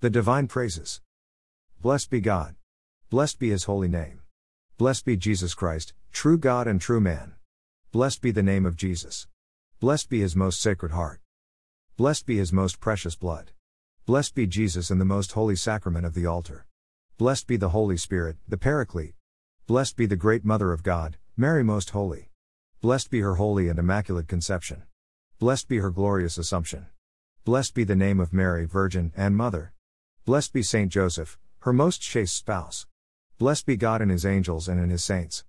The divine praises. Blessed be God. Blessed be his holy name. Blessed be Jesus Christ, true God and true man. Blessed be the name of Jesus. Blessed be his most sacred heart. Blessed be his most precious blood. Blessed be Jesus in the most holy sacrament of the altar. Blessed be the Holy Spirit, the Paraclete. Blessed be the great Mother of God, Mary Most Holy. Blessed be her holy and immaculate conception. Blessed be her glorious assumption. Blessed be the name of Mary, Virgin and Mother. Blessed be Saint Joseph, her most chaste spouse. Blessed be God in his angels and in his saints.